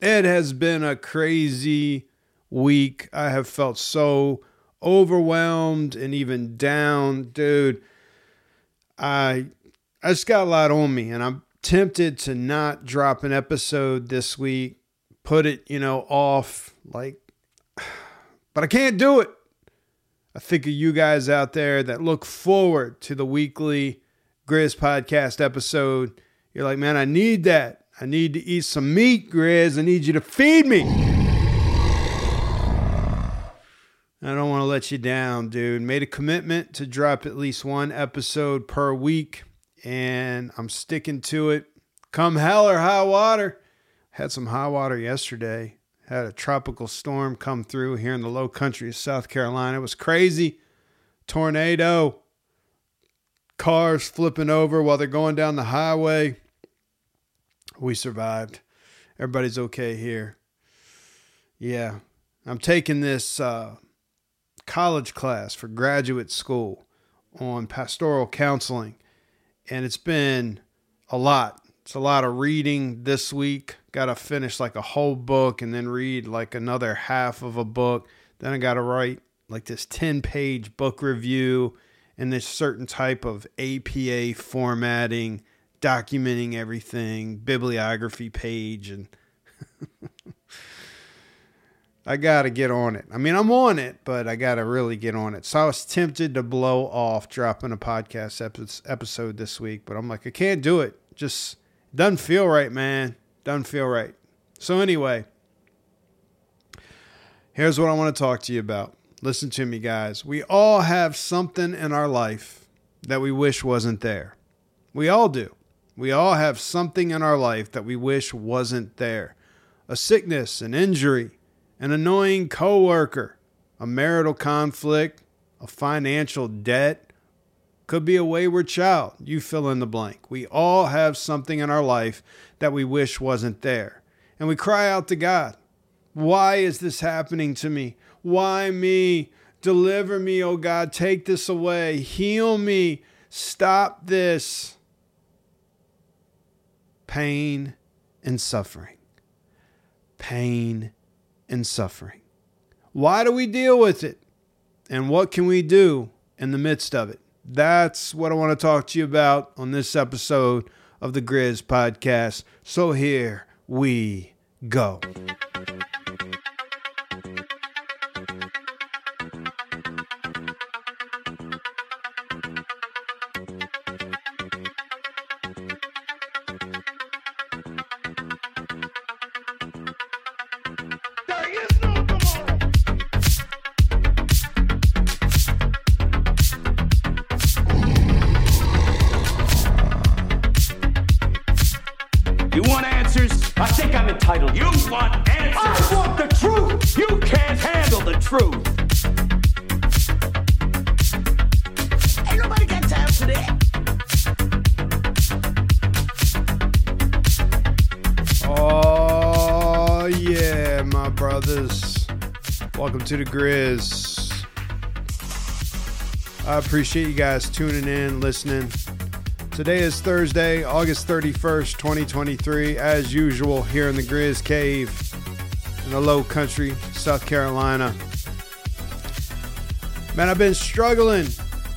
It has been a crazy week. I have felt so overwhelmed and even down, dude. I I just got a lot on me and I'm tempted to not drop an episode this week, put it, you know, off like but I can't do it. I think of you guys out there that look forward to the weekly Griz podcast episode. You're like, man, I need that. I need to eat some meat, Griz. I need you to feed me. I don't want to let you down, dude. Made a commitment to drop at least one episode per week, and I'm sticking to it. Come hell or high water. Had some high water yesterday. Had a tropical storm come through here in the low country of South Carolina. It was crazy. Tornado. Cars flipping over while they're going down the highway. We survived. Everybody's okay here. Yeah. I'm taking this uh, college class for graduate school on pastoral counseling, and it's been a lot. It's a lot of reading this week got to finish like a whole book and then read like another half of a book. Then I got to write like this 10 page book review and this certain type of APA formatting, documenting everything, bibliography page. And I got to get on it. I mean, I'm on it, but I got to really get on it. So I was tempted to blow off dropping a podcast episode this week, but I'm like, I can't do it. Just doesn't feel right, man. Doesn't feel right. So, anyway, here's what I want to talk to you about. Listen to me, guys. We all have something in our life that we wish wasn't there. We all do. We all have something in our life that we wish wasn't there a sickness, an injury, an annoying coworker, a marital conflict, a financial debt, could be a wayward child. You fill in the blank. We all have something in our life that we wish wasn't there. And we cry out to God, Why is this happening to me? Why me? Deliver me, oh God. Take this away. Heal me. Stop this pain and suffering. Pain and suffering. Why do we deal with it? And what can we do in the midst of it? That's what I want to talk to you about on this episode of the Griz podcast. So here we go. To the Griz. I appreciate you guys tuning in, listening. Today is Thursday, August 31st, 2023. As usual, here in the Griz Cave in the low country, South Carolina. Man, I've been struggling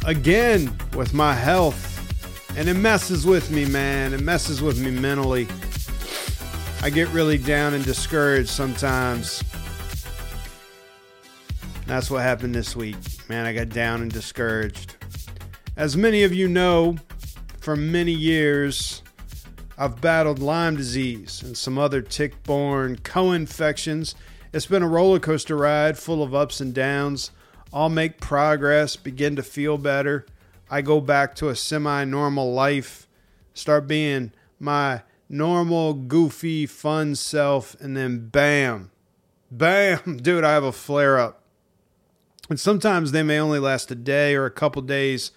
again with my health, and it messes with me, man. It messes with me mentally. I get really down and discouraged sometimes. That's what happened this week. Man, I got down and discouraged. As many of you know, for many years, I've battled Lyme disease and some other tick borne co infections. It's been a roller coaster ride full of ups and downs. I'll make progress, begin to feel better. I go back to a semi normal life, start being my normal, goofy, fun self, and then bam, bam, dude, I have a flare up. And sometimes they may only last a day or a couple days.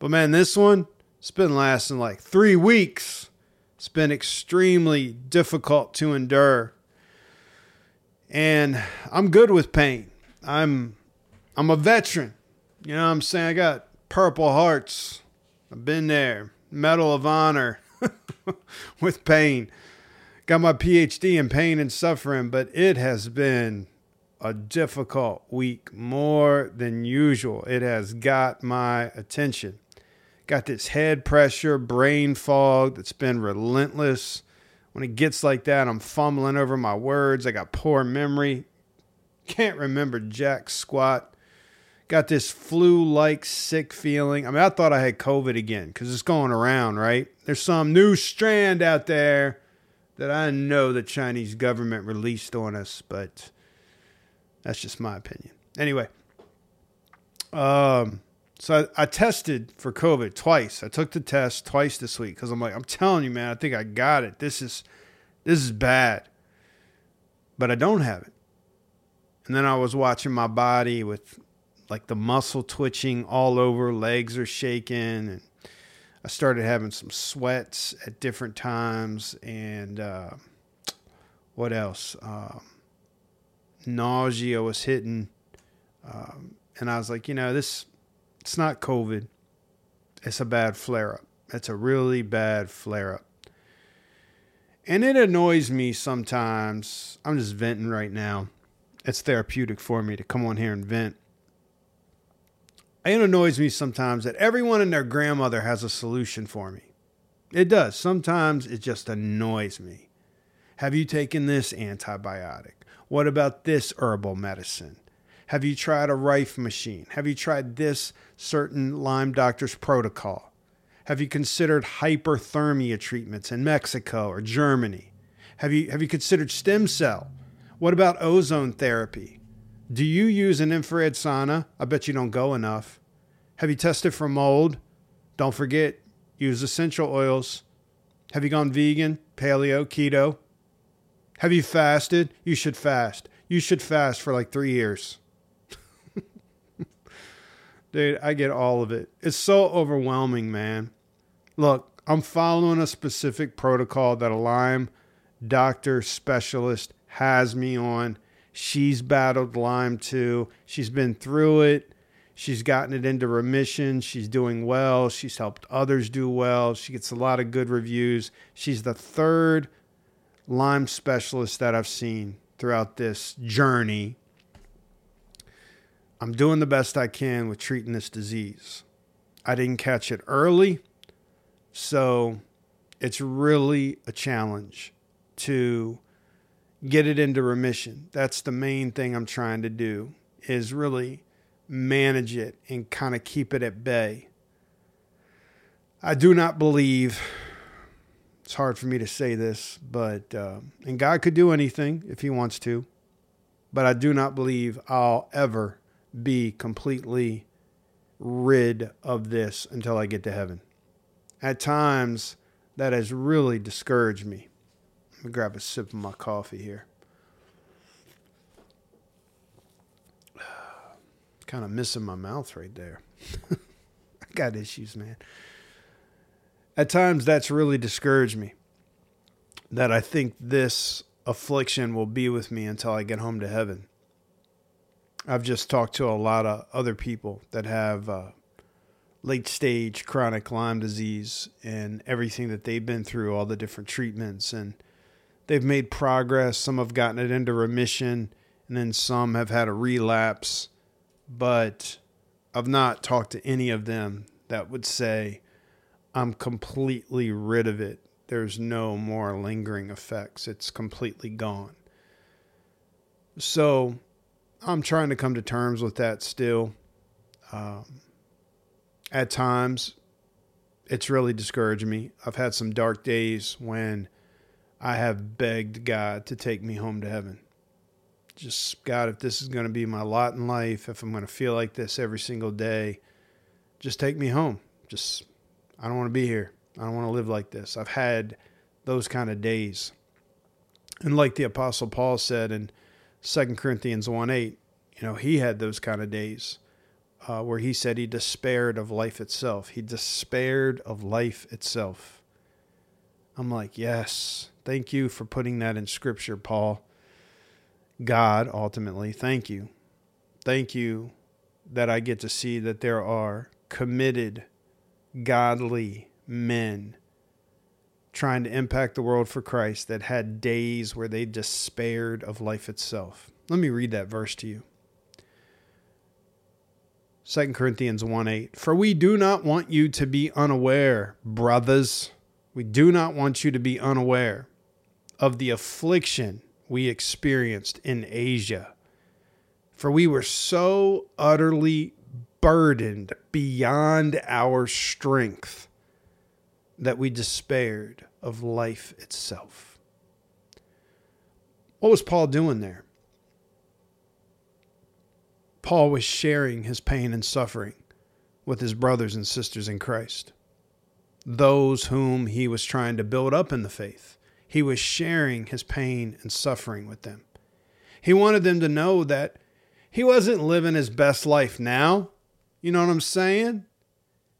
But man, this one, it's been lasting like three weeks. It's been extremely difficult to endure. And I'm good with pain. I'm I'm a veteran. You know what I'm saying? I got purple hearts. I've been there. Medal of Honor with pain. got my PhD in pain and suffering, but it has been a difficult week, more than usual. It has got my attention. Got this head pressure, brain fog that's been relentless. When it gets like that, I'm fumbling over my words. I got poor memory. Can't remember jack squat. Got this flu like sick feeling. I mean, I thought I had COVID again because it's going around, right? There's some new strand out there that I know the Chinese government released on us, but that's just my opinion. Anyway, um, so I, I, tested for COVID twice. I took the test twice this week because I'm like, I'm telling you, man, I think I got it. This is this is bad, but I don't have it. And then I was watching my body with like the muscle twitching all over, legs are shaking, and I started having some sweats at different times, and uh, what else? Um, nausea was hitting, um, and I was like, you know, this it's not COVID. It's a bad flare up. It's a really bad flare up. And it annoys me sometimes. I'm just venting right now. It's therapeutic for me to come on here and vent. It annoys me sometimes that everyone and their grandmother has a solution for me. It does. Sometimes it just annoys me. Have you taken this antibiotic? What about this herbal medicine? Have you tried a Rife machine? Have you tried this certain Lyme doctor's protocol? Have you considered hyperthermia treatments in Mexico or Germany? Have you, have you considered stem cell? What about ozone therapy? Do you use an infrared sauna? I bet you don't go enough. Have you tested for mold? Don't forget, use essential oils. Have you gone vegan, paleo, keto? Have you fasted? You should fast. You should fast for like three years. Dude, I get all of it. It's so overwhelming, man. Look, I'm following a specific protocol that a Lyme doctor specialist has me on. She's battled Lyme too. She's been through it. She's gotten it into remission. She's doing well. She's helped others do well. She gets a lot of good reviews. She's the third Lyme specialist that I've seen throughout this journey I'm doing the best I can with treating this disease. I didn't catch it early, so it's really a challenge to get it into remission. That's the main thing I'm trying to do is really manage it and kind of keep it at bay. I do not believe it's hard for me to say this, but uh, and God could do anything if He wants to, but I do not believe I'll ever be completely rid of this until I get to heaven. At times, that has really discouraged me. Let me grab a sip of my coffee here. kind of missing my mouth right there. I got issues, man. At times, that's really discouraged me. That I think this affliction will be with me until I get home to heaven. I've just talked to a lot of other people that have uh, late stage chronic Lyme disease and everything that they've been through, all the different treatments, and they've made progress. Some have gotten it into remission, and then some have had a relapse. But I've not talked to any of them that would say, I'm completely rid of it. There's no more lingering effects. It's completely gone. So, I'm trying to come to terms with that still. Um, at times, it's really discouraged me. I've had some dark days when I have begged God to take me home to heaven. Just, God, if this is going to be my lot in life, if I'm going to feel like this every single day, just take me home. Just, I don't want to be here. I don't want to live like this. I've had those kind of days. And like the Apostle Paul said in Second Corinthians 1 8, you know, he had those kind of days uh, where he said he despaired of life itself. He despaired of life itself. I'm like, yes, thank you for putting that in scripture, Paul. God, ultimately, thank you. Thank you that I get to see that there are committed, godly men trying to impact the world for Christ that had days where they despaired of life itself. Let me read that verse to you. 2 Corinthians 1 8. For we do not want you to be unaware, brothers. We do not want you to be unaware of the affliction we experienced in Asia. For we were so utterly burdened beyond our strength that we despaired of life itself. What was Paul doing there? Paul was sharing his pain and suffering with his brothers and sisters in Christ, those whom he was trying to build up in the faith. He was sharing his pain and suffering with them. He wanted them to know that he wasn't living his best life now. You know what I'm saying?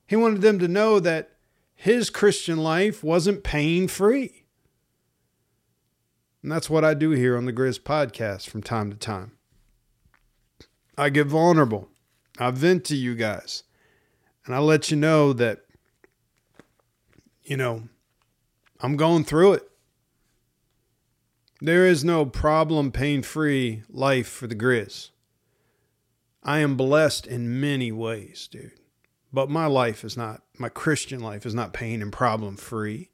He wanted them to know that his Christian life wasn't pain free. And that's what I do here on the Griz podcast from time to time. I get vulnerable. I vent to you guys. And I let you know that, you know, I'm going through it. There is no problem pain free life for the Griz. I am blessed in many ways, dude. But my life is not, my Christian life is not pain and problem free.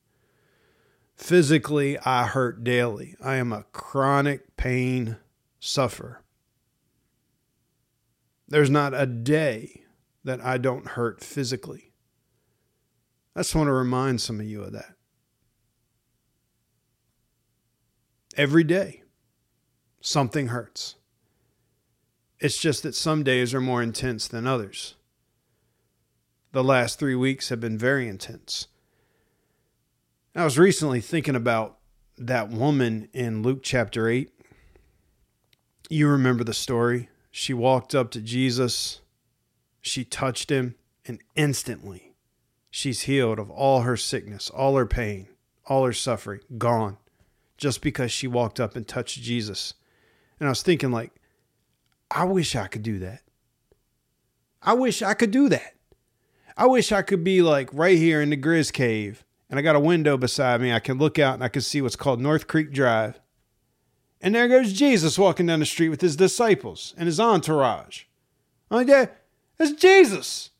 Physically, I hurt daily. I am a chronic pain sufferer. There's not a day that I don't hurt physically. I just want to remind some of you of that. Every day, something hurts. It's just that some days are more intense than others. The last three weeks have been very intense. I was recently thinking about that woman in Luke chapter 8. You remember the story. She walked up to Jesus, she touched him, and instantly she's healed of all her sickness, all her pain, all her suffering, gone, just because she walked up and touched Jesus. And I was thinking, like, I wish I could do that. I wish I could do that. I wish I could be like right here in the Griz Cave and I got a window beside me. I can look out and I can see what's called North Creek Drive. And there goes Jesus walking down the street with his disciples and his entourage. Oh, yeah, that's Jesus.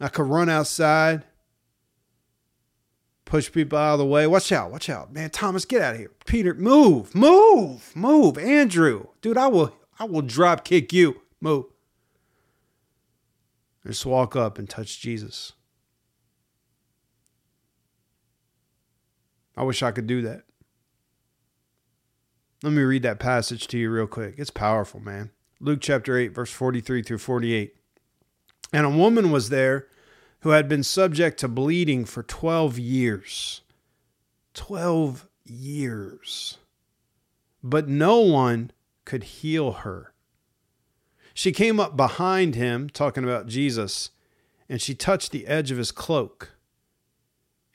I could run outside, push people out of the way. Watch out, watch out. Man, Thomas, get out of here. Peter, move, move, move. Andrew, dude, I will I will drop kick you. Move. And Just walk up and touch Jesus. I wish I could do that. Let me read that passage to you real quick. It's powerful, man. Luke chapter 8, verse 43 through 48. And a woman was there who had been subject to bleeding for 12 years. 12 years. But no one could heal her. She came up behind him, talking about Jesus, and she touched the edge of his cloak.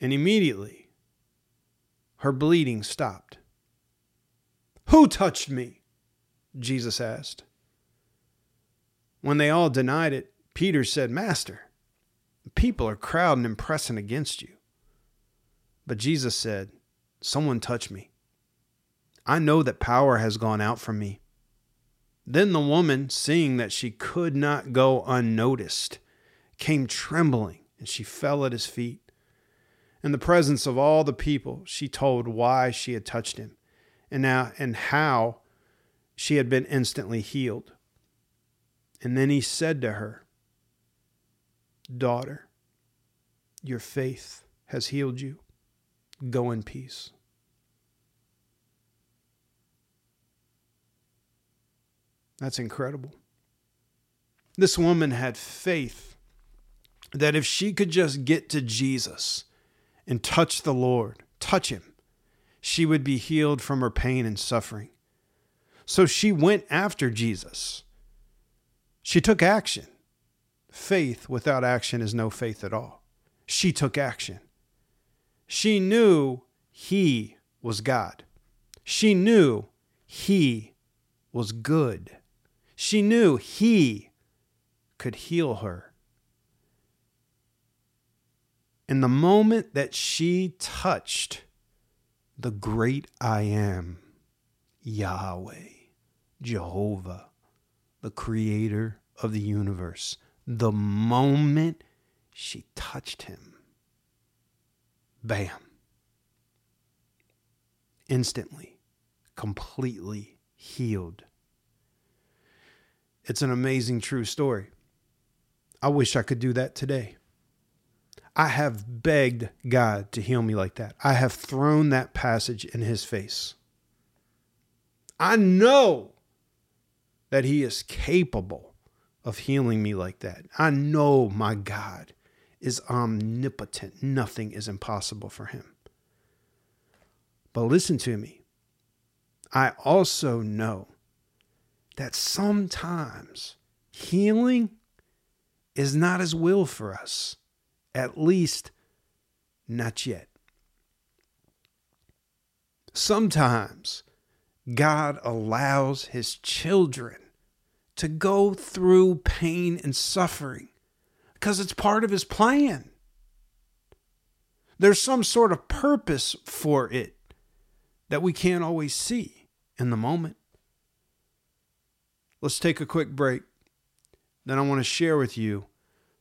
And immediately, her bleeding stopped. Who touched me? Jesus asked. When they all denied it, Peter said, Master, people are crowding and pressing against you. But Jesus said, Someone touched me. I know that power has gone out from me. Then the woman, seeing that she could not go unnoticed, came trembling, and she fell at his feet. In the presence of all the people, she told why she had touched him and now and how she had been instantly healed. And then he said to her, Daughter, your faith has healed you. Go in peace. That's incredible. This woman had faith that if she could just get to Jesus and touch the Lord, touch him, she would be healed from her pain and suffering. So she went after Jesus. She took action. Faith without action is no faith at all. She took action. She knew he was God. She knew he was good. She knew he could heal her. In the moment that she touched the great I am, Yahweh, Jehovah, the creator of the universe, the moment she touched him, bam, instantly, completely healed. It's an amazing true story. I wish I could do that today. I have begged God to heal me like that. I have thrown that passage in his face. I know that he is capable of healing me like that. I know my God is omnipotent. Nothing is impossible for him. But listen to me. I also know that sometimes healing is not his will for us, at least not yet. Sometimes God allows his children to go through pain and suffering because it's part of his plan. There's some sort of purpose for it that we can't always see in the moment. Let's take a quick break. Then I want to share with you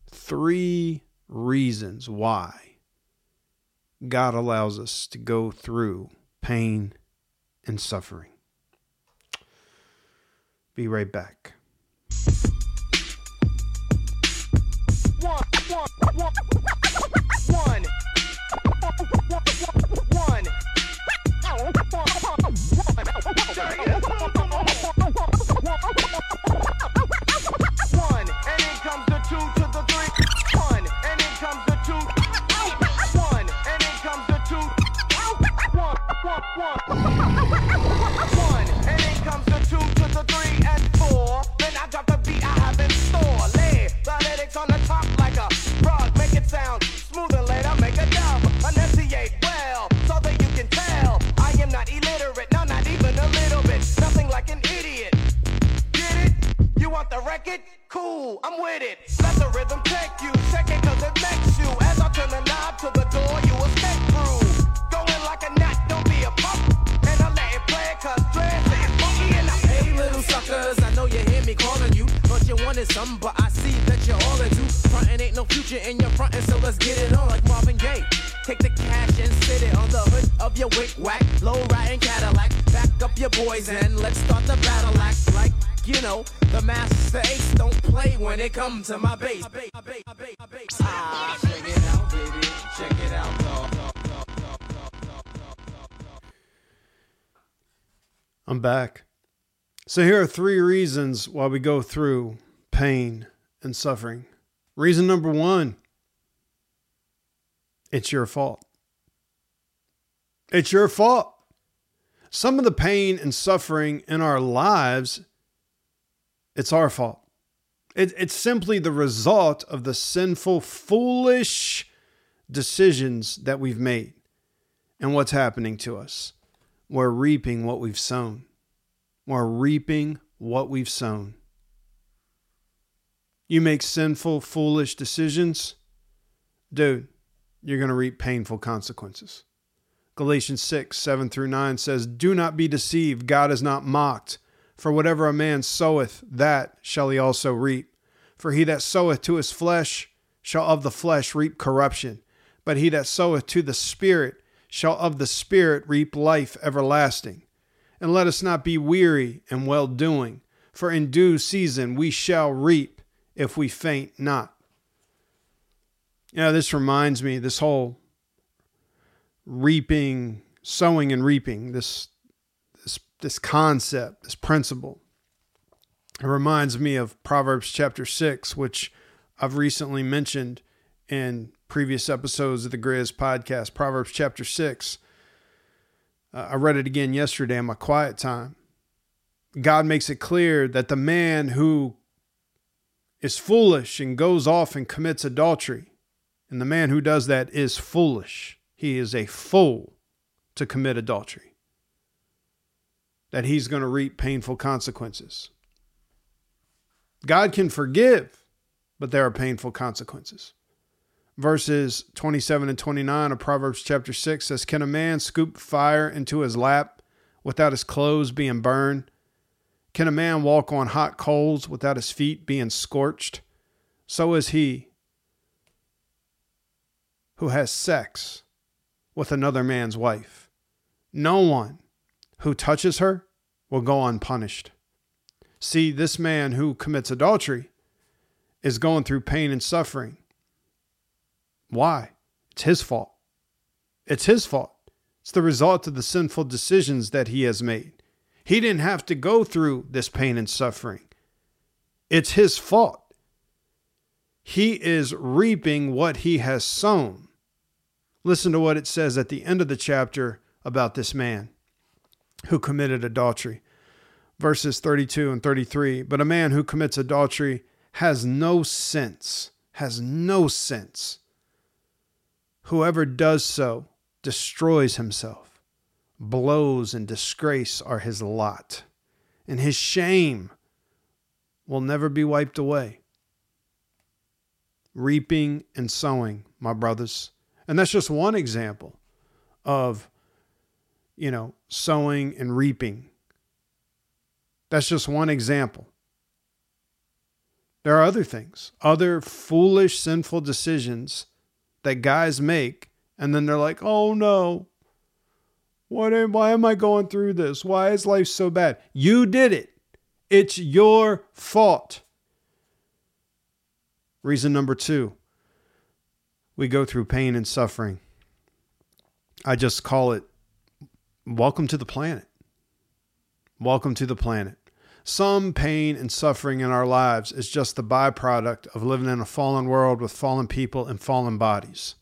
three reasons why God allows us to go through pain and suffering. Be right back. Three reasons why we go through pain and suffering. Reason number one it's your fault. It's your fault. Some of the pain and suffering in our lives, it's our fault. It, it's simply the result of the sinful, foolish decisions that we've made and what's happening to us. We're reaping what we've sown. We're reaping what we've sown. You make sinful, foolish decisions, dude, you're going to reap painful consequences. Galatians 6, 7 through 9 says, Do not be deceived. God is not mocked. For whatever a man soweth, that shall he also reap. For he that soweth to his flesh shall of the flesh reap corruption, but he that soweth to the Spirit shall of the Spirit reap life everlasting. And let us not be weary in well doing, for in due season we shall reap if we faint not. You know, this reminds me, this whole reaping, sowing and reaping, this this this concept, this principle. It reminds me of Proverbs chapter 6, which I've recently mentioned in previous episodes of the Griz podcast. Proverbs chapter 6. Uh, I read it again yesterday in my quiet time. God makes it clear that the man who is foolish and goes off and commits adultery, and the man who does that is foolish. He is a fool to commit adultery. That he's going to reap painful consequences. God can forgive, but there are painful consequences. Verses 27 and 29 of Proverbs chapter 6 says, Can a man scoop fire into his lap without his clothes being burned? Can a man walk on hot coals without his feet being scorched? So is he who has sex with another man's wife. No one who touches her will go unpunished. See, this man who commits adultery is going through pain and suffering. Why? It's his fault. It's his fault. It's the result of the sinful decisions that he has made. He didn't have to go through this pain and suffering. It's his fault. He is reaping what he has sown. Listen to what it says at the end of the chapter about this man who committed adultery. Verses 32 and 33. But a man who commits adultery has no sense, has no sense. Whoever does so destroys himself. Blows and disgrace are his lot, and his shame will never be wiped away. Reaping and sowing, my brothers. And that's just one example of, you know, sowing and reaping. That's just one example. There are other things, other foolish, sinful decisions that guys make, and then they're like, oh no, what am, why am I going through this? Why is life so bad? You did it. It's your fault. Reason number two we go through pain and suffering. I just call it welcome to the planet. Welcome to the planet. Some pain and suffering in our lives is just the byproduct of living in a fallen world with fallen people and fallen bodies.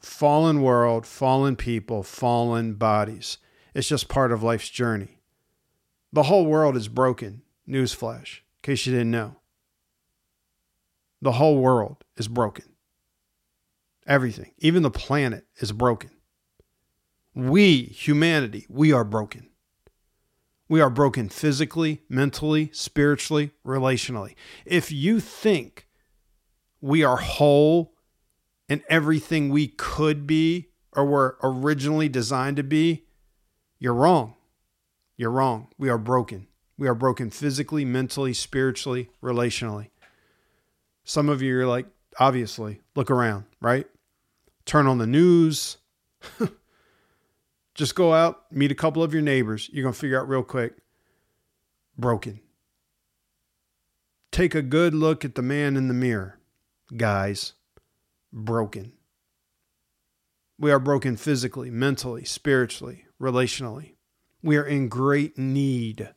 Fallen world, fallen people, fallen bodies. It's just part of life's journey. The whole world is broken. Newsflash, in case you didn't know. The whole world is broken. Everything, even the planet, is broken. We, humanity, we are broken. We are broken physically, mentally, spiritually, relationally. If you think we are whole and everything we could be or were originally designed to be, you're wrong. You're wrong. We are broken. We are broken physically, mentally, spiritually, relationally. Some of you are like, obviously, look around, right? Turn on the news. Just go out, meet a couple of your neighbors. You're going to figure out real quick broken. Take a good look at the man in the mirror. Guys, broken. We are broken physically, mentally, spiritually, relationally. We are in great need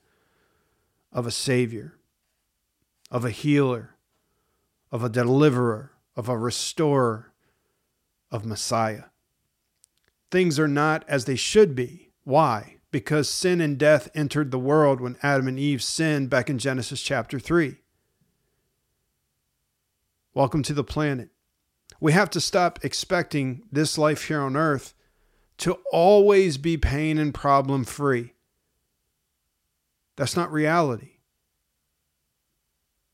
of a Savior, of a healer, of a deliverer, of a restorer, of Messiah things are not as they should be. Why? Because sin and death entered the world when Adam and Eve sinned back in Genesis chapter 3. Welcome to the planet. We have to stop expecting this life here on earth to always be pain and problem free. That's not reality.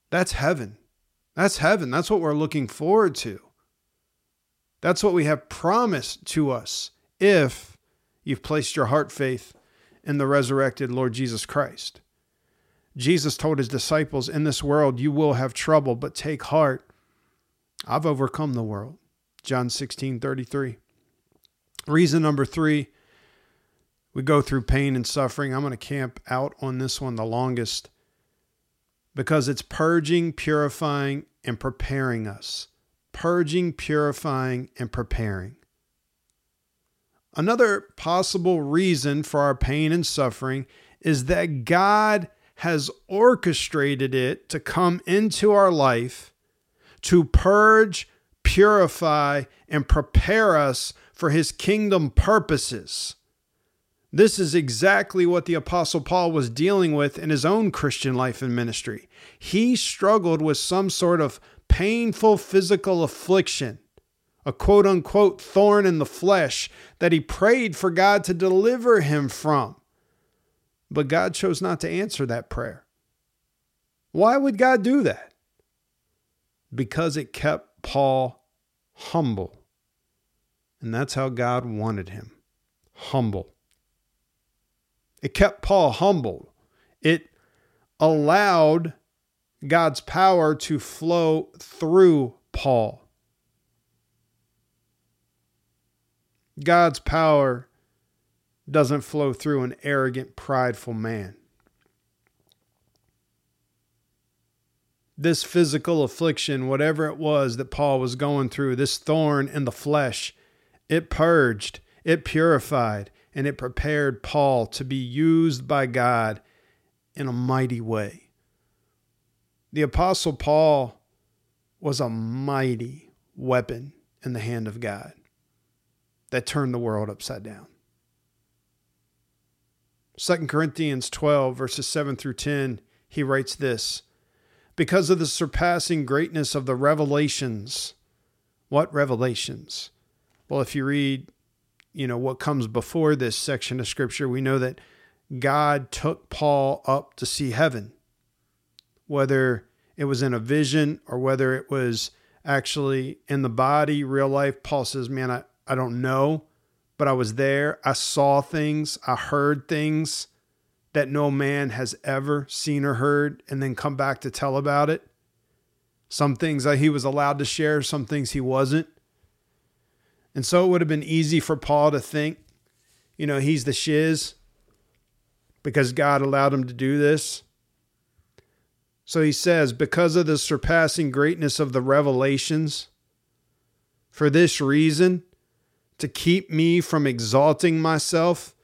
That's heaven. That's heaven. That's what we're looking forward to. That's what we have promised to us if you've placed your heart faith in the resurrected Lord Jesus Christ. Jesus told his disciples, In this world you will have trouble, but take heart. I've overcome the world. John 16 33. Reason number three, we go through pain and suffering. I'm going to camp out on this one the longest because it's purging, purifying, and preparing us. Purging, purifying, and preparing. Another possible reason for our pain and suffering is that God has orchestrated it to come into our life to purge, purify, and prepare us for his kingdom purposes. This is exactly what the Apostle Paul was dealing with in his own Christian life and ministry. He struggled with some sort of painful physical affliction a quote unquote thorn in the flesh that he prayed for God to deliver him from. But God chose not to answer that prayer. Why would God do that? Because it kept Paul humble. And that's how God wanted him humble. It kept Paul humble. It allowed God's power to flow through Paul. God's power doesn't flow through an arrogant, prideful man. This physical affliction, whatever it was that Paul was going through, this thorn in the flesh, it purged, it purified, and it prepared Paul to be used by God in a mighty way. The Apostle Paul was a mighty weapon in the hand of God that turned the world upside down. 2 Corinthians 12, verses 7 through 10, he writes this Because of the surpassing greatness of the revelations. What revelations? Well, if you read, you know, what comes before this section of scripture, we know that God took Paul up to see heaven. Whether it was in a vision or whether it was actually in the body, real life, Paul says, Man, I, I don't know, but I was there. I saw things, I heard things that no man has ever seen or heard, and then come back to tell about it. Some things that he was allowed to share, some things he wasn't. And so it would have been easy for Paul to think, you know, he's the shiz because God allowed him to do this. So he says, because of the surpassing greatness of the revelations, for this reason, to keep me from exalting myself,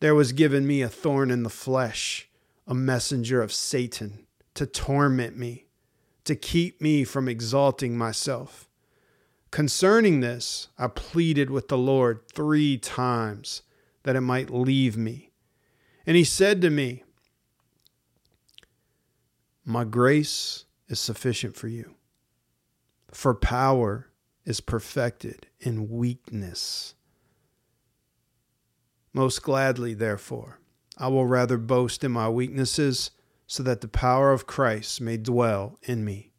there was given me a thorn in the flesh, a messenger of Satan, to torment me, to keep me from exalting myself. Concerning this, I pleaded with the Lord three times that it might leave me. And he said to me, My grace is sufficient for you, for power is perfected in weakness. Most gladly, therefore, I will rather boast in my weaknesses, so that the power of Christ may dwell in me.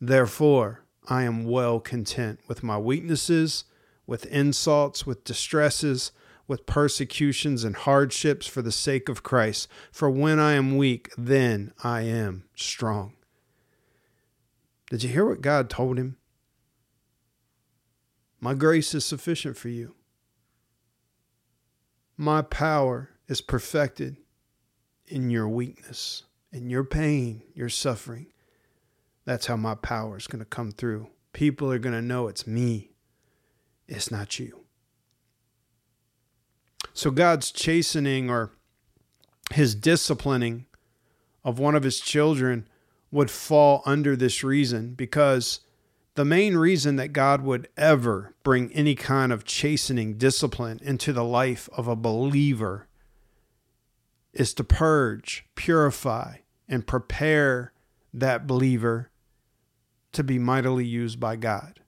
Therefore, I am well content with my weaknesses, with insults, with distresses, with persecutions and hardships for the sake of Christ. For when I am weak, then I am strong. Did you hear what God told him? My grace is sufficient for you. My power is perfected in your weakness, in your pain, your suffering. That's how my power is going to come through. People are going to know it's me, it's not you. So God's chastening or his disciplining of one of his children would fall under this reason because the main reason that God would ever bring any kind of chastening discipline into the life of a believer is to purge, purify, and prepare that believer to be mightily used by God.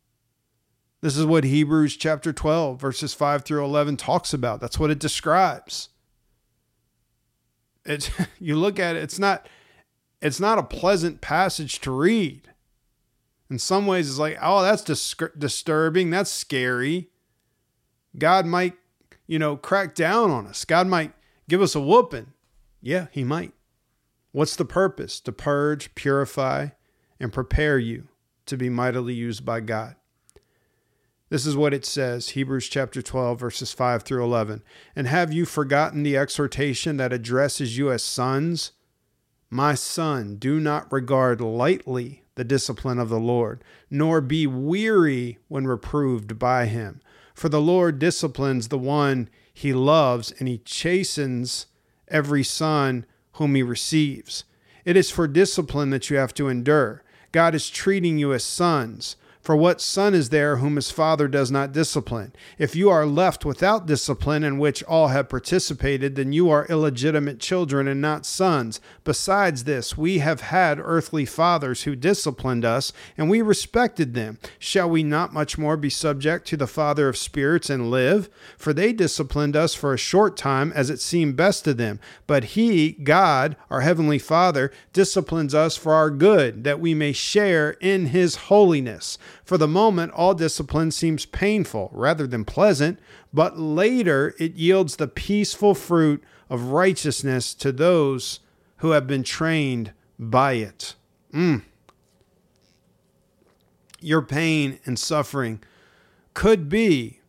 This is what Hebrews chapter 12, verses 5 through 11 talks about. That's what it describes. It's, you look at it, it's not, it's not a pleasant passage to read in some ways it's like oh that's dis- disturbing. That's scary. God might you know crack down on us. God might give us a whooping. Yeah he might. What's the purpose? To purge purify and prepare you to be mightily used by god. This is what it says Hebrews chapter 12, verses 5 through 11. And have you forgotten the exhortation that addresses you as sons? My son, do not regard lightly the discipline of the Lord, nor be weary when reproved by him. For the Lord disciplines the one he loves, and he chastens every son whom he receives. It is for discipline that you have to endure. God is treating you as sons. For what son is there whom his father does not discipline? If you are left without discipline in which all have participated, then you are illegitimate children and not sons. Besides this, we have had earthly fathers who disciplined us, and we respected them. Shall we not much more be subject to the Father of spirits and live? For they disciplined us for a short time as it seemed best to them. But he, God, our heavenly Father, disciplines us for our good, that we may share in his holiness. For the moment, all discipline seems painful rather than pleasant, but later it yields the peaceful fruit of righteousness to those who have been trained by it. Mm. Your pain and suffering could be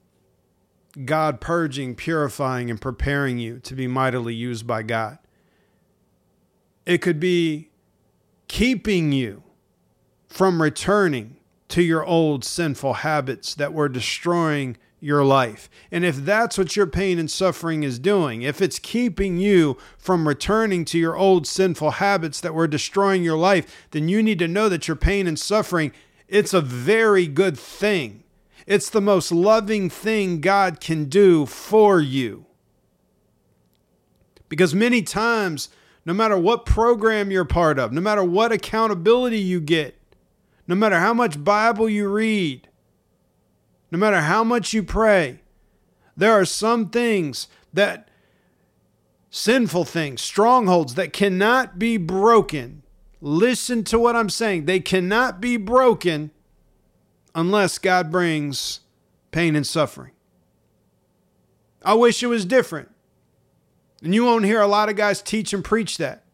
God purging, purifying, and preparing you to be mightily used by God. It could be keeping you from returning to your old sinful habits that were destroying your life. And if that's what your pain and suffering is doing, if it's keeping you from returning to your old sinful habits that were destroying your life, then you need to know that your pain and suffering, it's a very good thing. It's the most loving thing God can do for you. Because many times, no matter what program you're part of, no matter what accountability you get, no matter how much Bible you read, no matter how much you pray, there are some things that sinful things, strongholds that cannot be broken. Listen to what I'm saying. They cannot be broken unless God brings pain and suffering. I wish it was different. And you won't hear a lot of guys teach and preach that.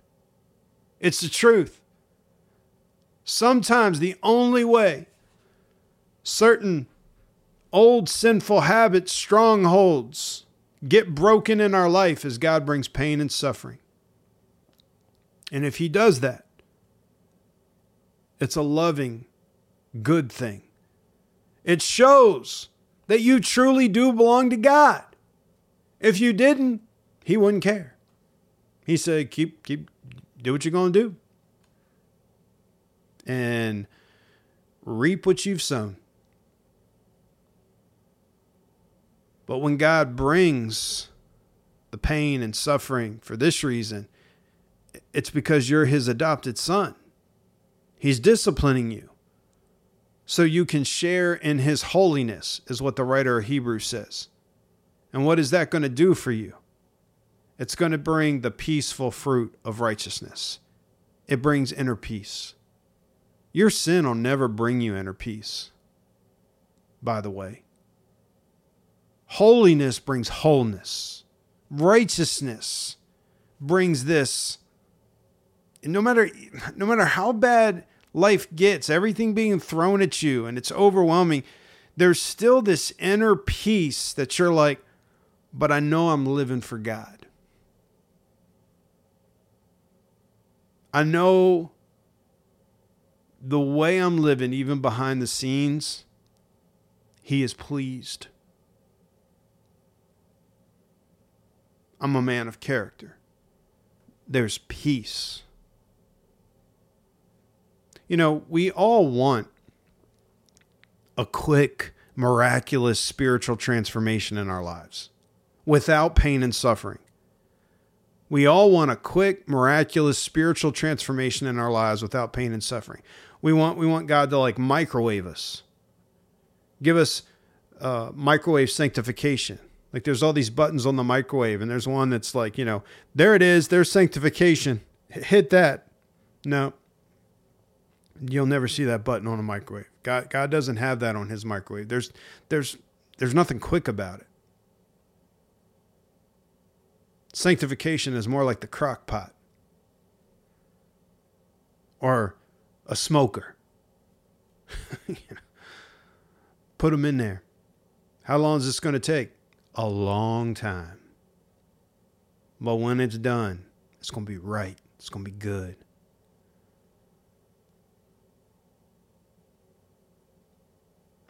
It's the truth. Sometimes the only way certain old sinful habits, strongholds get broken in our life is God brings pain and suffering. And if He does that, it's a loving, good thing. It shows that you truly do belong to God. If you didn't, He wouldn't care. He said, keep, keep, do what you're going to do and reap what you've sown. But when God brings the pain and suffering for this reason, it's because you're his adopted son. He's disciplining you so you can share in his holiness, is what the writer of Hebrews says. And what is that going to do for you? It's going to bring the peaceful fruit of righteousness. It brings inner peace. Your sin will never bring you inner peace, by the way. Holiness brings wholeness, righteousness brings this. no matter, no matter how bad life gets, everything being thrown at you and it's overwhelming, there's still this inner peace that you're like, but I know I'm living for God. I know the way I'm living, even behind the scenes, He is pleased. I'm a man of character. There's peace. You know, we all want a quick, miraculous spiritual transformation in our lives without pain and suffering. We all want a quick, miraculous spiritual transformation in our lives without pain and suffering. We want we want God to like microwave us, give us uh, microwave sanctification. Like there's all these buttons on the microwave, and there's one that's like you know there it is, there's sanctification. hit that. No, you'll never see that button on a microwave. God God doesn't have that on His microwave. There's there's there's nothing quick about it. Sanctification is more like the crock pot or a smoker. Put them in there. How long is this going to take? A long time. But when it's done, it's going to be right. It's going to be good.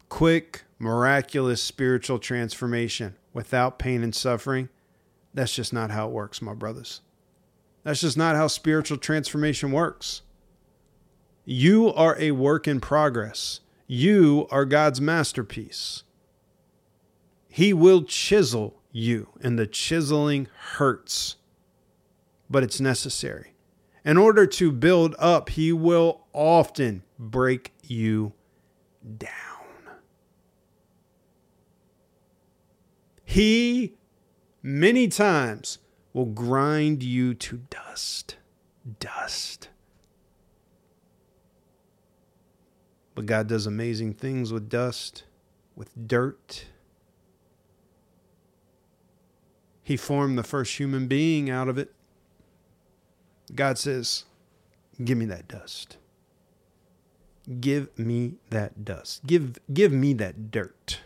Quick, miraculous spiritual transformation without pain and suffering. That's just not how it works, my brothers. That's just not how spiritual transformation works. You are a work in progress. You are God's masterpiece. He will chisel you, and the chiseling hurts, but it's necessary. In order to build up, He will often break you down. He, many times, will grind you to dust. Dust. But God does amazing things with dust, with dirt. He formed the first human being out of it. God says, Give me that dust. Give me that dust. Give, give me that dirt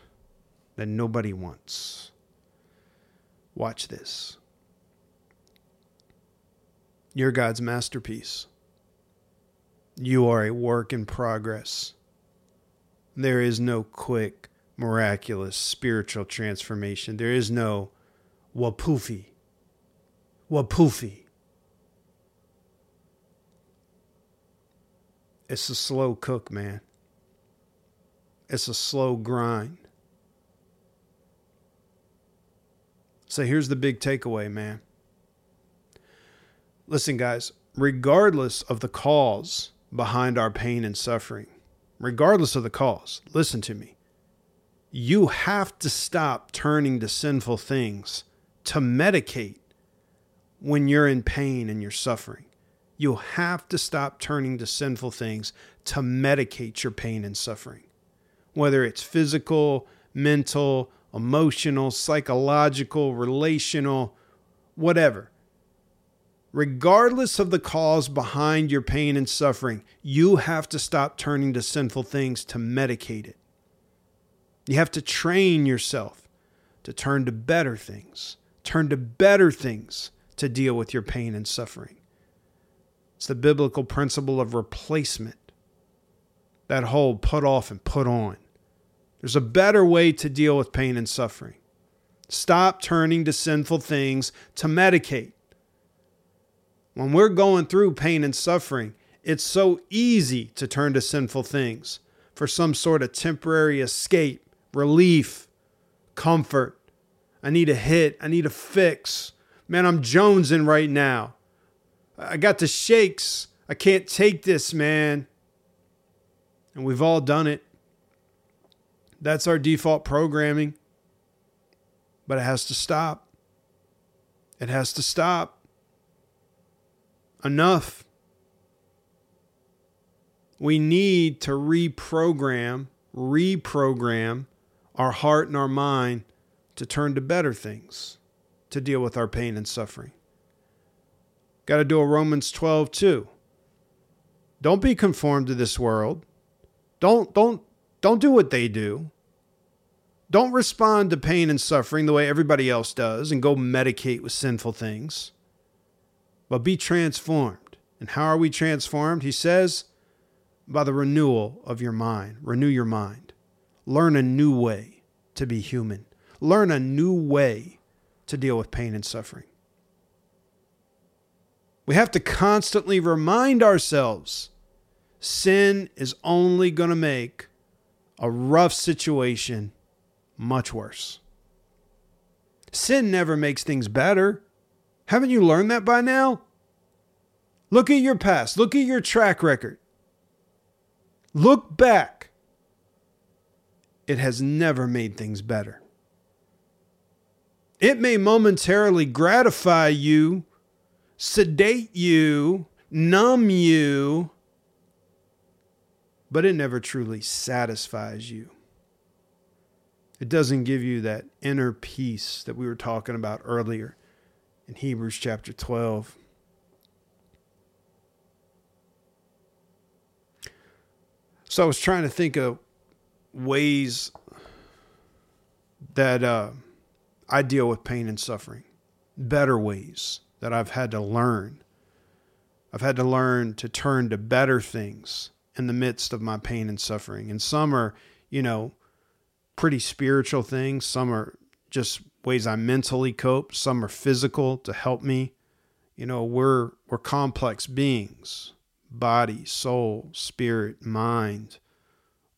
that nobody wants. Watch this. You're God's masterpiece. You are a work in progress. There is no quick, miraculous spiritual transformation. There is no wapoofy. Wapoofy. It's a slow cook, man. It's a slow grind. So here's the big takeaway, man. Listen, guys, regardless of the cause behind our pain and suffering, regardless of the cause, listen to me. You have to stop turning to sinful things to medicate when you're in pain and you're suffering. You'll have to stop turning to sinful things to medicate your pain and suffering, whether it's physical, mental, emotional, psychological, relational, whatever. Regardless of the cause behind your pain and suffering, you have to stop turning to sinful things to medicate it. You have to train yourself to turn to better things, turn to better things to deal with your pain and suffering. It's the biblical principle of replacement. That whole put off and put on. There's a better way to deal with pain and suffering. Stop turning to sinful things to medicate. When we're going through pain and suffering, it's so easy to turn to sinful things for some sort of temporary escape, relief, comfort. I need a hit. I need a fix. Man, I'm jonesing right now. I got the shakes. I can't take this, man. And we've all done it. That's our default programming. But it has to stop. It has to stop. Enough. We need to reprogram, reprogram our heart and our mind to turn to better things to deal with our pain and suffering. Got to do a Romans 12 too. Don't be conformed to this world. Don't don't don't do what they do. Don't respond to pain and suffering the way everybody else does and go medicate with sinful things. But be transformed. And how are we transformed? He says, by the renewal of your mind. Renew your mind. Learn a new way to be human. Learn a new way to deal with pain and suffering. We have to constantly remind ourselves sin is only going to make a rough situation much worse. Sin never makes things better. Haven't you learned that by now? Look at your past, look at your track record. Look back. It has never made things better. It may momentarily gratify you sedate you, numb you, but it never truly satisfies you. It doesn't give you that inner peace that we were talking about earlier in Hebrews chapter 12. So I was trying to think of ways that uh, I deal with pain and suffering, better ways that I've had to learn. I've had to learn to turn to better things in the midst of my pain and suffering. And some are, you know, pretty spiritual things. Some are just ways I mentally cope. Some are physical to help me. You know, we're we're complex beings. Body, soul, spirit, mind.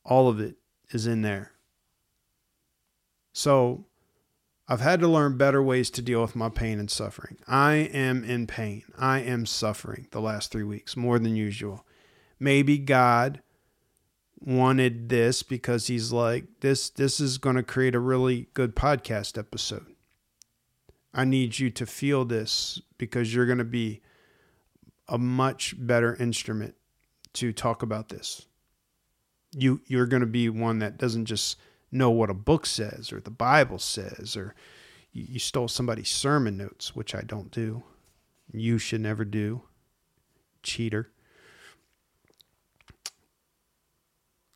All of it is in there. So I've had to learn better ways to deal with my pain and suffering. I am in pain. I am suffering the last three weeks more than usual. Maybe God wanted this because he's like this this is going to create a really good podcast episode. I need you to feel this because you're going to be a much better instrument to talk about this. You you're going to be one that doesn't just know what a book says or the Bible says or you, you stole somebody's sermon notes, which I don't do. You should never do. Cheater.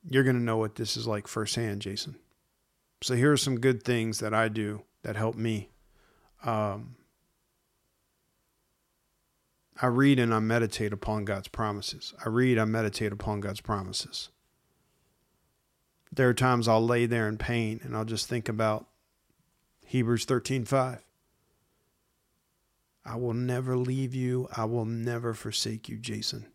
You're going to know what this is like firsthand, Jason. So here are some good things that I do that help me. Um, I read and I meditate upon God's promises. I read, I meditate upon God's promises. There are times I'll lay there in pain and I'll just think about Hebrews 13:5. I will never leave you. I will never forsake you, Jason.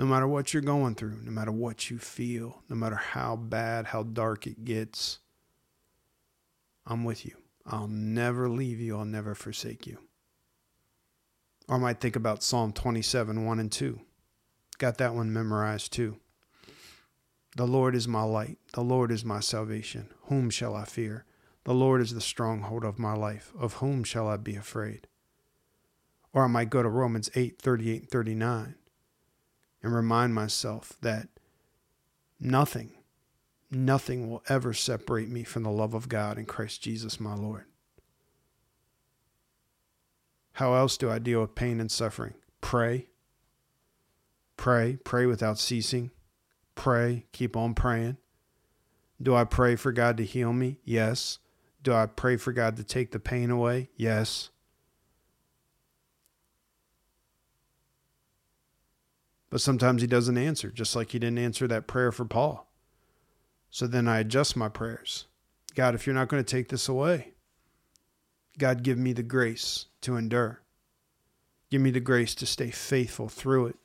No matter what you're going through, no matter what you feel, no matter how bad, how dark it gets, I'm with you. I'll never leave you. I'll never forsake you. Or I might think about Psalm 27, 1 and 2. Got that one memorized too. The Lord is my light. The Lord is my salvation. Whom shall I fear? The Lord is the stronghold of my life. Of whom shall I be afraid? Or I might go to Romans 8, 38 and 39 and remind myself that nothing, nothing will ever separate me from the love of God in Christ Jesus my Lord. How else do I deal with pain and suffering? Pray. Pray. Pray without ceasing. Pray. Keep on praying. Do I pray for God to heal me? Yes. Do I pray for God to take the pain away? Yes. But sometimes He doesn't answer, just like He didn't answer that prayer for Paul. So then I adjust my prayers. God, if you're not going to take this away, God, give me the grace to endure. Give me the grace to stay faithful through it.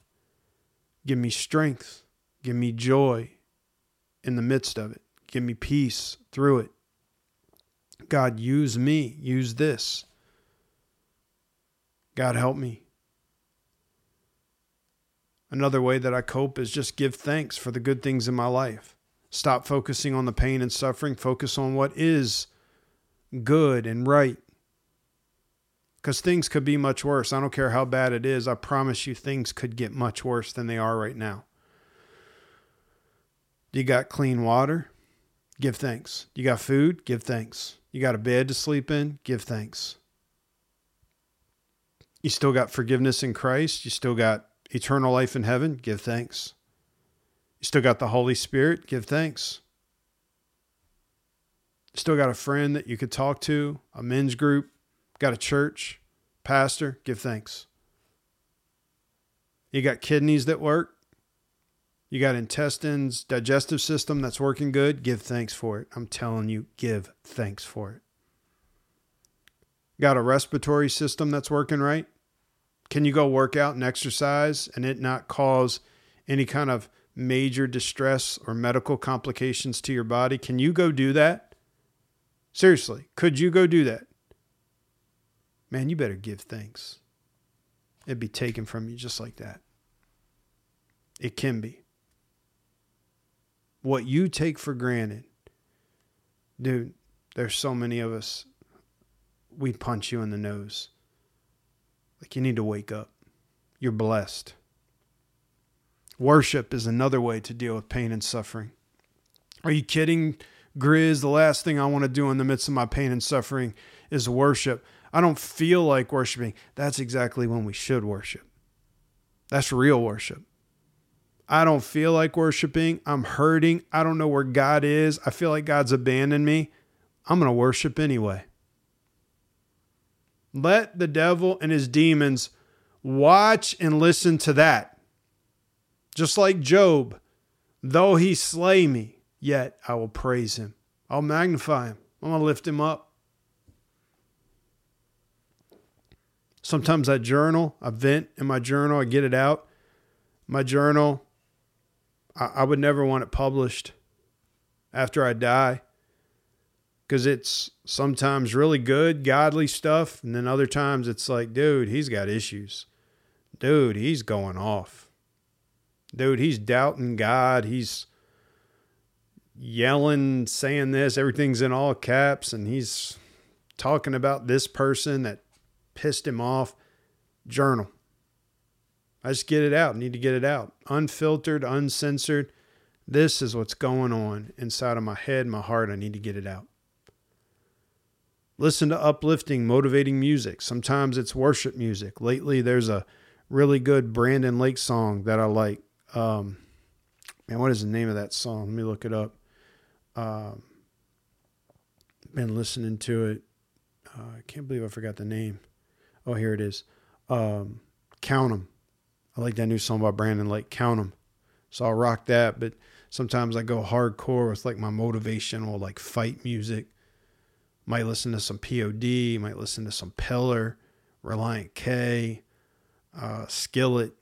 Give me strength. Give me joy in the midst of it. Give me peace through it. God, use me. Use this. God, help me. Another way that I cope is just give thanks for the good things in my life. Stop focusing on the pain and suffering. Focus on what is good and right because things could be much worse. I don't care how bad it is. I promise you, things could get much worse than they are right now. You got clean water? Give thanks. You got food? Give thanks. You got a bed to sleep in? Give thanks. You still got forgiveness in Christ? You still got eternal life in heaven? Give thanks. You still got the Holy Spirit? Give thanks. Still got a friend that you could talk to, a men's group, got a church, pastor, give thanks. You got kidneys that work. You got intestines, digestive system that's working good. Give thanks for it. I'm telling you, give thanks for it. Got a respiratory system that's working right. Can you go work out and exercise and it not cause any kind of major distress or medical complications to your body? Can you go do that? Seriously, could you go do that? man, you better give thanks. It'd be taken from you just like that. It can be. What you take for granted, dude, there's so many of us, we punch you in the nose. Like you need to wake up. You're blessed. Worship is another way to deal with pain and suffering. Are you kidding, Griz? The last thing I want to do in the midst of my pain and suffering is worship. I don't feel like worshiping. That's exactly when we should worship. That's real worship. I don't feel like worshiping. I'm hurting. I don't know where God is. I feel like God's abandoned me. I'm going to worship anyway. Let the devil and his demons watch and listen to that. Just like Job, though he slay me, yet I will praise him. I'll magnify him. I'm going to lift him up. Sometimes I journal, I vent in my journal, I get it out. My journal, I, I would never want it published after I die because it's sometimes really good, godly stuff. And then other times it's like, dude, he's got issues. Dude, he's going off. Dude, he's doubting God. He's yelling, saying this. Everything's in all caps. And he's talking about this person that pissed him off, journal. I just get it out. I Need to get it out. Unfiltered, uncensored. This is what's going on inside of my head, my heart. I need to get it out. Listen to uplifting, motivating music. Sometimes it's worship music. Lately, there's a really good Brandon Lake song that I like. Um, man, what is the name of that song? Let me look it up. Um, been listening to it. Uh, I can't believe I forgot the name. Oh, here it is. Um, Count 'em. I like that new song by Brandon Lake. Count 'em. So I'll rock that. But sometimes I go hardcore with like my motivational, like fight music. Might listen to some POD. Might listen to some Pillar, Relient K, uh, Skillet.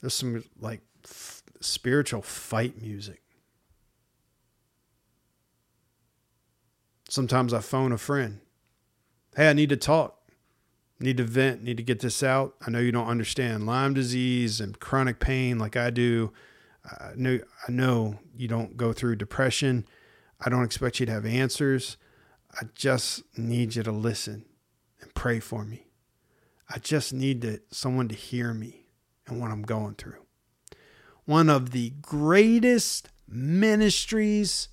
There's some like f- spiritual fight music. Sometimes I phone a friend. Hey, I need to talk. Need to vent. Need to get this out. I know you don't understand Lyme disease and chronic pain like I do. I know, I know you don't go through depression. I don't expect you to have answers. I just need you to listen and pray for me. I just need to, someone to hear me and what I'm going through. One of the greatest ministries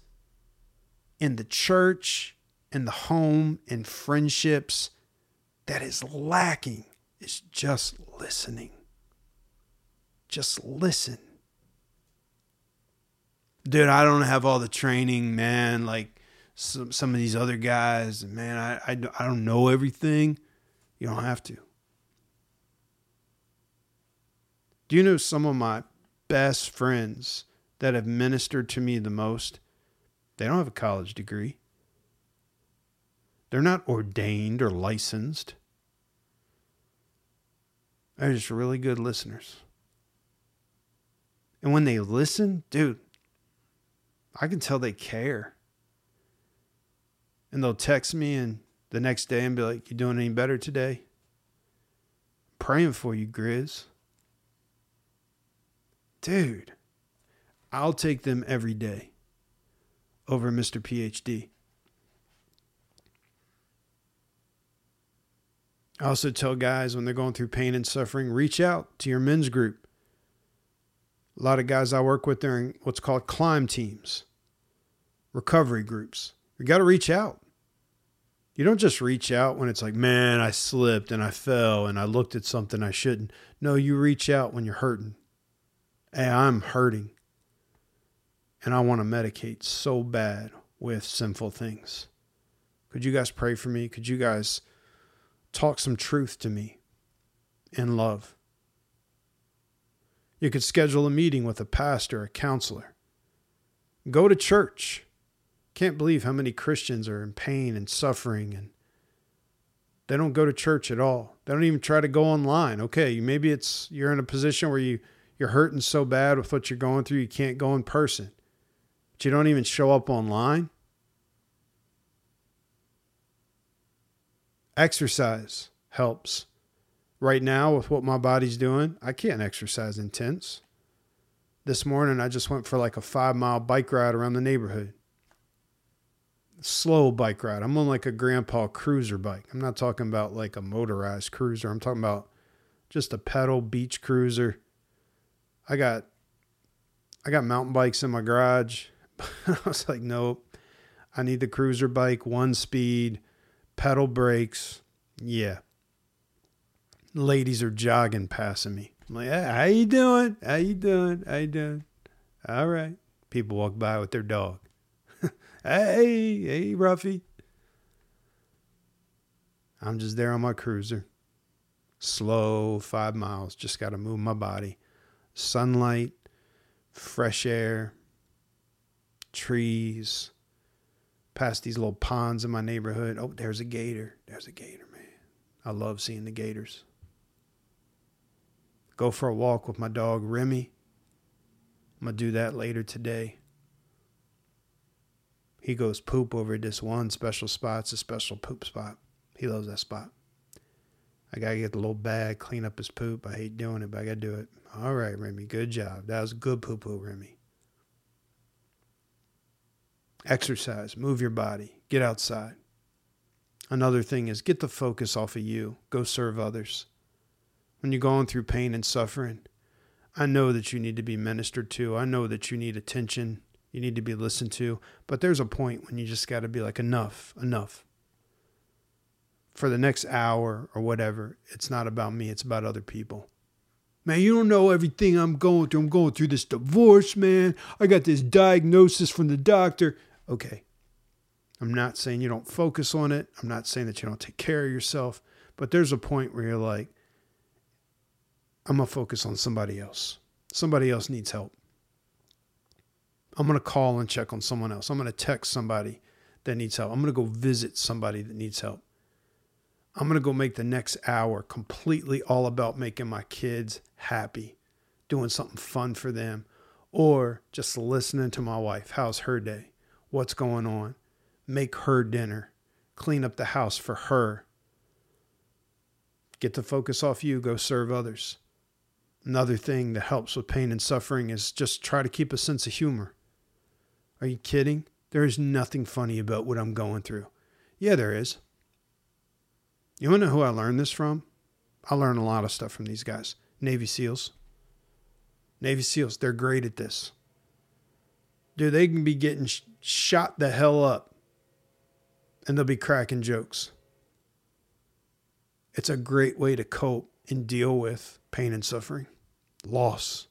in the church, in the home, in friendships that is lacking is just listening. Just listen. Dude, I don't have all the training, man. Like some some of these other guys, man, I, I, I don't know everything. You don't have to. Do you know some of my best friends that have ministered to me the most? They don't have a college degree. They're not ordained or licensed. They're just really good listeners. And when they listen, dude, I can tell they care. And they'll text me and the next day and be like, You doing any better today? praying for you, Griz. Dude, I'll take them every day over Mr. PhD. I also tell guys when they're going through pain and suffering, reach out to your men's group. A lot of guys I work with, they're in what's called climb teams, recovery groups. You got to reach out. You don't just reach out when it's like, man, I slipped and I fell and I looked at something I shouldn't. No, you reach out when you're hurting. Hey, I'm hurting. And I want to medicate so bad with sinful things. Could you guys pray for me? Could you guys talk some truth to me in love? You could schedule a meeting with a pastor, a counselor. Go to church. Can't believe how many Christians are in pain and suffering and they don't go to church at all. They don't even try to go online. Okay, maybe it's you're in a position where you you're hurting so bad with what you're going through you can't go in person. But you don't even show up online. Exercise helps. Right now, with what my body's doing, I can't exercise intense. This morning, I just went for like a five mile bike ride around the neighborhood. Slow bike ride. I'm on like a grandpa cruiser bike. I'm not talking about like a motorized cruiser. I'm talking about just a pedal beach cruiser. I got I got mountain bikes in my garage. I was like, nope. I need the cruiser bike, one speed, pedal brakes. Yeah. Ladies are jogging passing me. I'm like, hey, how you doing? How you doing? How you doing? All right. People walk by with their dog. Hey, hey, Ruffy. I'm just there on my cruiser. Slow, five miles. Just got to move my body. Sunlight, fresh air, trees, past these little ponds in my neighborhood. Oh, there's a gator. There's a gator, man. I love seeing the gators. Go for a walk with my dog, Remy. I'm going to do that later today. He goes poop over this one special spot. It's a special poop spot. He loves that spot. I got to get the little bag, clean up his poop. I hate doing it, but I got to do it. All right, Remy. Good job. That was good poo poo, Remy. Exercise, move your body, get outside. Another thing is get the focus off of you, go serve others. when you're going through pain and suffering. I know that you need to be ministered to. I know that you need attention. You need to be listened to. But there's a point when you just got to be like, enough, enough. For the next hour or whatever, it's not about me, it's about other people. Man, you don't know everything I'm going through. I'm going through this divorce, man. I got this diagnosis from the doctor. Okay. I'm not saying you don't focus on it. I'm not saying that you don't take care of yourself. But there's a point where you're like, I'm going to focus on somebody else. Somebody else needs help. I'm going to call and check on someone else. I'm going to text somebody that needs help. I'm going to go visit somebody that needs help. I'm going to go make the next hour completely all about making my kids happy, doing something fun for them, or just listening to my wife. How's her day? What's going on? Make her dinner, clean up the house for her. Get the focus off you, go serve others. Another thing that helps with pain and suffering is just try to keep a sense of humor. Are you kidding? There is nothing funny about what I'm going through. Yeah, there is. You want to know who I learned this from? I learned a lot of stuff from these guys. Navy SEALs. Navy SEALs, they're great at this. Dude, they can be getting sh- shot the hell up and they'll be cracking jokes. It's a great way to cope and deal with pain and suffering, loss,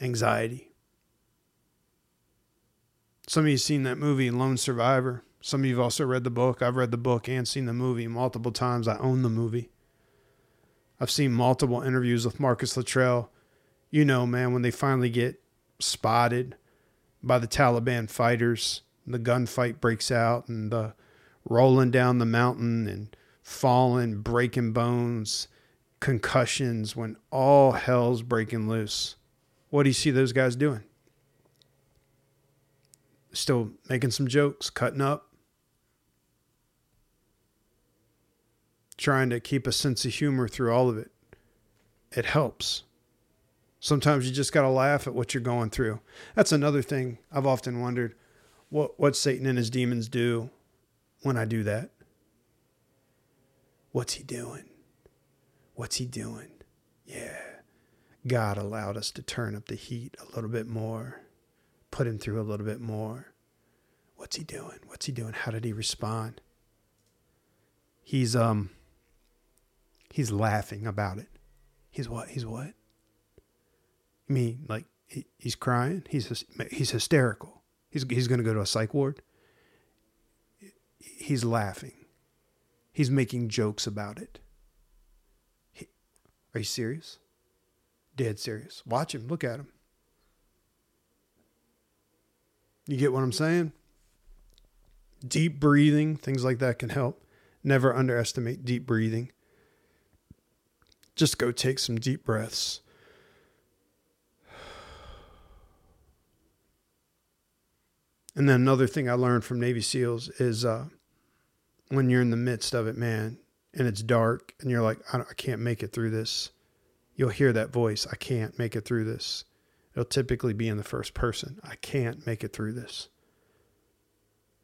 anxiety. Some of you seen that movie, Lone Survivor. Some of you have also read the book. I've read the book and seen the movie multiple times. I own the movie. I've seen multiple interviews with Marcus Luttrell. You know, man, when they finally get spotted by the Taliban fighters, the gunfight breaks out and the rolling down the mountain and falling, breaking bones, concussions, when all hell's breaking loose. What do you see those guys doing? Still making some jokes, cutting up, trying to keep a sense of humor through all of it. It helps. Sometimes you just got to laugh at what you're going through. That's another thing I've often wondered what what Satan and his demons do when I do that. What's he doing? What's he doing? Yeah. God allowed us to turn up the heat a little bit more, put him through a little bit more. What's he doing? What's he doing? How did he respond? He's um he's laughing about it. He's what? He's what? I mean, like he, he's crying. He's he's hysterical. He's he's going to go to a psych ward. He's laughing. He's making jokes about it. He, are you serious? Dead serious. Watch him. Look at him. You get what I'm saying? Deep breathing, things like that can help. Never underestimate deep breathing. Just go take some deep breaths. And then another thing I learned from Navy SEALs is uh, when you're in the midst of it, man, and it's dark, and you're like, I, I can't make it through this. You'll hear that voice, I can't make it through this. It'll typically be in the first person. I can't make it through this.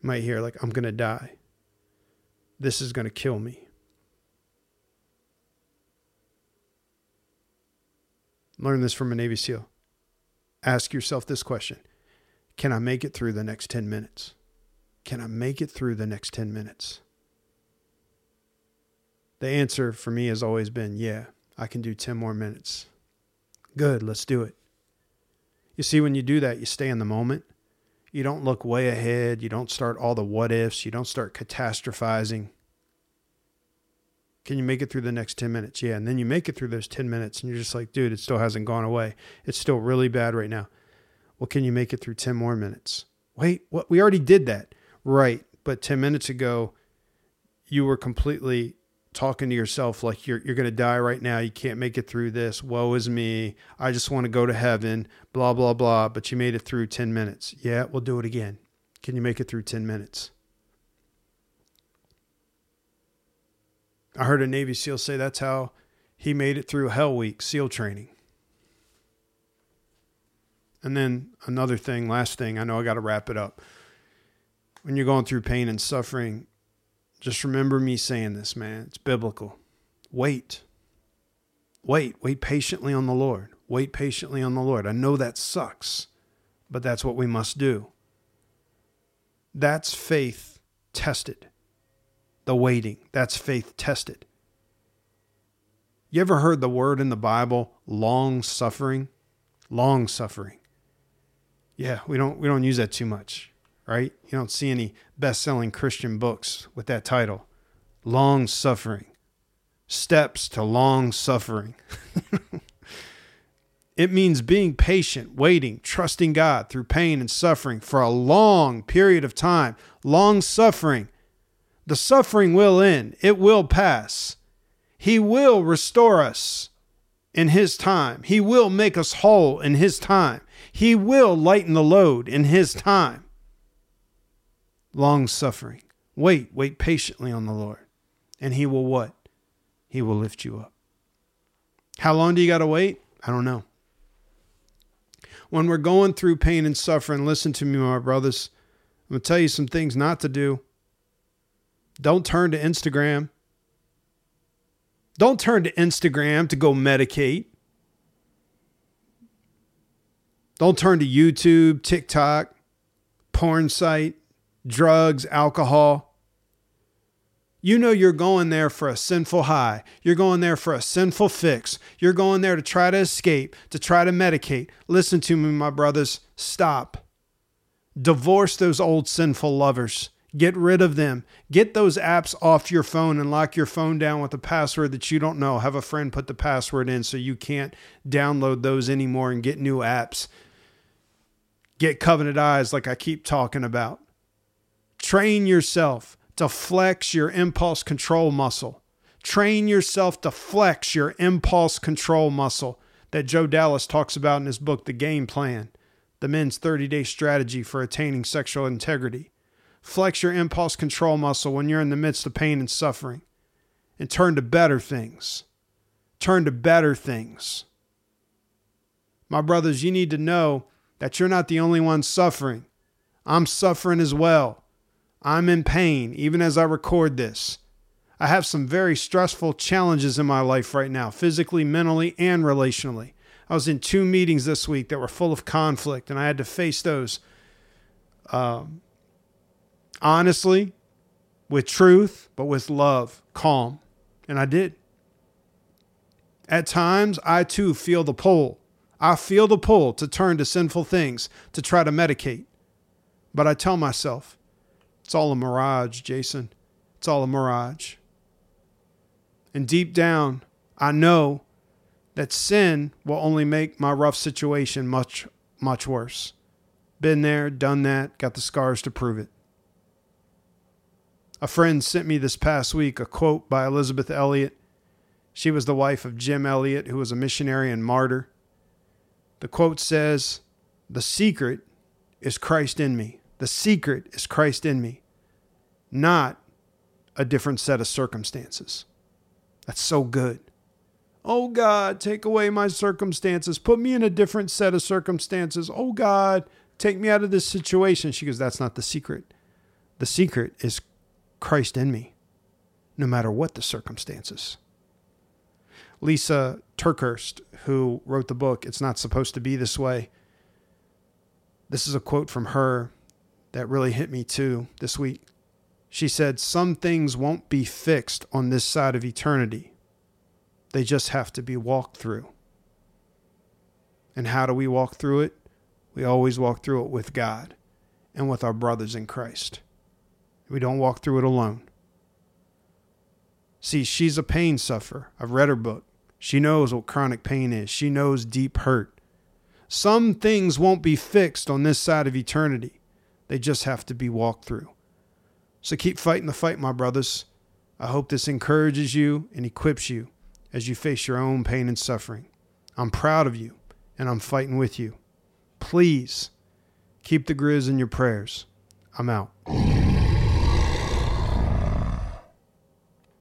You might hear, like, I'm going to die. This is going to kill me. Learn this from a Navy SEAL. Ask yourself this question Can I make it through the next 10 minutes? Can I make it through the next 10 minutes? The answer for me has always been yeah, I can do 10 more minutes. Good, let's do it. You see, when you do that, you stay in the moment. You don't look way ahead. You don't start all the what ifs. You don't start catastrophizing. Can you make it through the next 10 minutes? Yeah. And then you make it through those 10 minutes and you're just like, dude, it still hasn't gone away. It's still really bad right now. Well, can you make it through 10 more minutes? Wait, what? We already did that. Right. But 10 minutes ago, you were completely talking to yourself like you're you're going to die right now. You can't make it through this. Woe is me. I just want to go to heaven. Blah blah blah, but you made it through 10 minutes. Yeah, we'll do it again. Can you make it through 10 minutes? I heard a Navy SEAL say that's how he made it through Hell Week SEAL training. And then another thing, last thing, I know I got to wrap it up. When you're going through pain and suffering, just remember me saying this, man. It's biblical. Wait. Wait, wait patiently on the Lord. Wait patiently on the Lord. I know that sucks, but that's what we must do. That's faith tested. The waiting, that's faith tested. You ever heard the word in the Bible long suffering? Long suffering. Yeah, we don't we don't use that too much, right? You don't see any best-selling Christian books with that title. Long suffering. Steps to long suffering. it means being patient, waiting, trusting God through pain and suffering for a long period of time. Long suffering. The suffering will end, it will pass. He will restore us in His time. He will make us whole in His time. He will lighten the load in His time. Long suffering. Wait, wait patiently on the Lord. And He will what? He will lift you up. How long do you got to wait? I don't know. When we're going through pain and suffering, listen to me, my brothers. I'm going to tell you some things not to do. Don't turn to Instagram. Don't turn to Instagram to go medicate. Don't turn to YouTube, TikTok, porn site, drugs, alcohol. You know you're going there for a sinful high. You're going there for a sinful fix. You're going there to try to escape, to try to medicate. Listen to me, my brothers. Stop. Divorce those old sinful lovers. Get rid of them. Get those apps off your phone and lock your phone down with a password that you don't know. Have a friend put the password in so you can't download those anymore and get new apps. Get covenant eyes, like I keep talking about. Train yourself to flex your impulse control muscle. Train yourself to flex your impulse control muscle that Joe Dallas talks about in his book, The Game Plan, the men's 30 day strategy for attaining sexual integrity. Flex your impulse control muscle when you're in the midst of pain and suffering and turn to better things. Turn to better things. My brothers, you need to know that you're not the only one suffering. I'm suffering as well. I'm in pain even as I record this. I have some very stressful challenges in my life right now, physically, mentally, and relationally. I was in two meetings this week that were full of conflict, and I had to face those um, honestly, with truth, but with love, calm. And I did. At times, I too feel the pull. I feel the pull to turn to sinful things, to try to medicate. But I tell myself, it's all a mirage, Jason. It's all a mirage. And deep down, I know that sin will only make my rough situation much, much worse. Been there, done that, got the scars to prove it. A friend sent me this past week a quote by Elisabeth Elliot. She was the wife of Jim Elliot, who was a missionary and martyr. The quote says, The secret is Christ in me. The secret is Christ in me, not a different set of circumstances. That's so good. Oh God, take away my circumstances. Put me in a different set of circumstances. Oh God, take me out of this situation. She goes, That's not the secret. The secret is Christ in me, no matter what the circumstances. Lysa TerKeurst, who wrote the book It's Not Supposed to Be This Way, this is a quote from her that really hit me too this week. She said, Some things won't be fixed on this side of eternity, they just have to be walked through. And how do we walk through it? We always walk through it with God and with our brothers in Christ. We don't walk through it alone. See, she's a pain sufferer. I've read her book. She knows what chronic pain is, she knows deep hurt. Some things won't be fixed on this side of eternity, they just have to be walked through. So keep fighting the fight, my brothers. I hope this encourages you and equips you as you face your own pain and suffering. I'm proud of you and I'm fighting with you. Please keep the Griz in your prayers. I'm out.